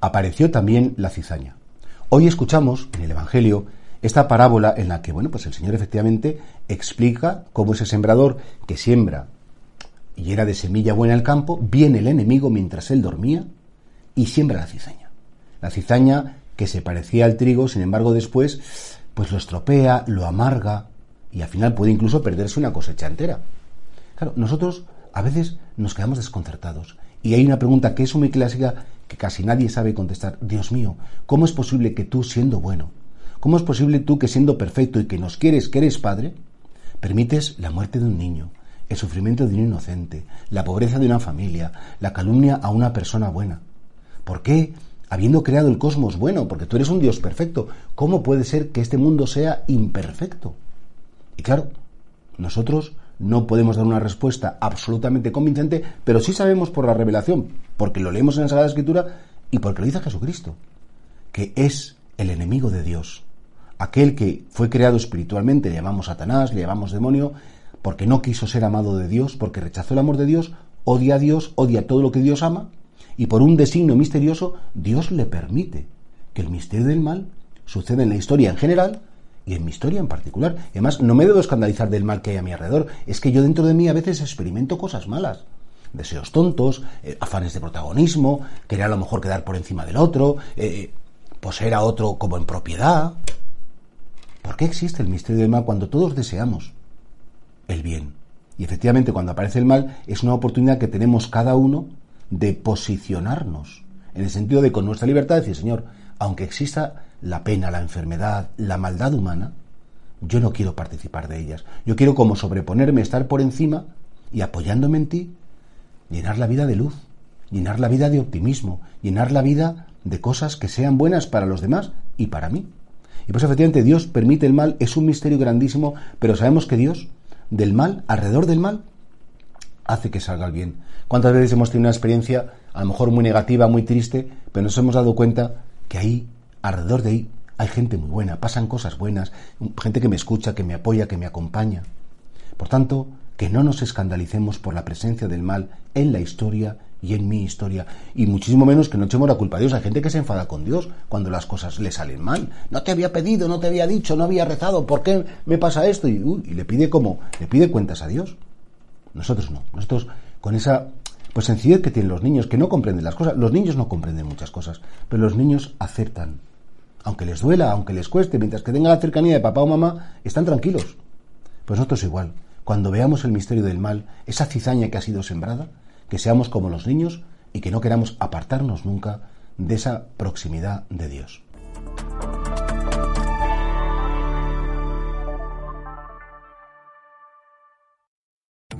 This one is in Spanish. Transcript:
Apareció también la cizaña. Hoy escuchamos en el Evangelio esta parábola en la que, bueno, pues el Señor efectivamente explica cómo ese sembrador que siembra y era de semilla buena el campo, viene el enemigo mientras él dormía y siembra la cizaña. La cizaña que se parecía al trigo, sin embargo, después, pues lo estropea, lo amarga y al final puede incluso perderse una cosecha entera. Claro, nosotros a veces nos quedamos desconcertados y hay una pregunta que es muy clásica que casi nadie sabe contestar. Dios mío, ¿cómo es posible que tú, siendo bueno, cómo es posible tú que siendo perfecto y que nos quieres, que eres padre, permites la muerte de un niño, el sufrimiento de un inocente, la pobreza de una familia, la calumnia a una persona buena? ¿Por qué, habiendo creado el cosmos bueno, porque tú eres un Dios perfecto, cómo puede ser que este mundo sea imperfecto? Y claro, nosotros no podemos dar una respuesta absolutamente convincente, pero sí sabemos por la revelación, porque lo leemos en la Sagrada Escritura y porque lo dice Jesucristo, que es el enemigo de Dios. Aquel que fue creado espiritualmente, le llamamos Satanás, le llamamos demonio, porque no quiso ser amado de Dios, porque rechazó el amor de Dios, odia a Dios, odia todo lo que Dios ama, y por un designio misterioso, Dios le permite que el misterio del mal suceda en la historia en general y en mi historia en particular. Y además, no me debo escandalizar del mal que hay a mi alrededor. Es que yo dentro de mí a veces experimento cosas malas. Deseos tontos, eh, afanes de protagonismo, querer a lo mejor quedar por encima del otro, eh, poseer a otro como en propiedad. ¿Por qué existe el misterio del mal cuando todos deseamos el bien? Y efectivamente, cuando aparece el mal, es una oportunidad que tenemos cada uno de posicionarnos. En el sentido de con nuestra libertad decir, Señor, aunque exista la pena, la enfermedad, la maldad humana, yo no quiero participar de ellas. Yo quiero como sobreponerme, estar por encima y apoyándome en ti, llenar la vida de luz, llenar la vida de optimismo, llenar la vida de cosas que sean buenas para los demás y para mí. Y pues efectivamente Dios permite el mal, es un misterio grandísimo, pero sabemos que Dios del mal, alrededor del mal, hace que salga el bien. ¿Cuántas veces hemos tenido una experiencia a lo mejor muy negativa, muy triste, pero nos hemos dado cuenta que ahí, alrededor de ahí, hay gente muy buena, pasan cosas buenas, gente que me escucha, que me apoya, que me acompaña. Por tanto, que no nos escandalicemos por la presencia del mal en la historia y en mi historia. Y muchísimo menos que no echemos la culpa a Dios. Hay gente que se enfada con Dios cuando las cosas le salen mal. No te había pedido, no te había dicho, no había rezado, ¿por qué me pasa esto? Y, y le pide como, le pide cuentas a Dios. Nosotros no. Nosotros con esa pues sencillez que tienen los niños, que no comprenden las cosas. Los niños no comprenden muchas cosas, pero los niños aceptan. Aunque les duela, aunque les cueste, mientras que tengan la cercanía de papá o mamá, están tranquilos. Pues nosotros igual. Cuando veamos el misterio del mal, esa cizaña que ha sido sembrada, que seamos como los niños y que no queramos apartarnos nunca de esa proximidad de Dios.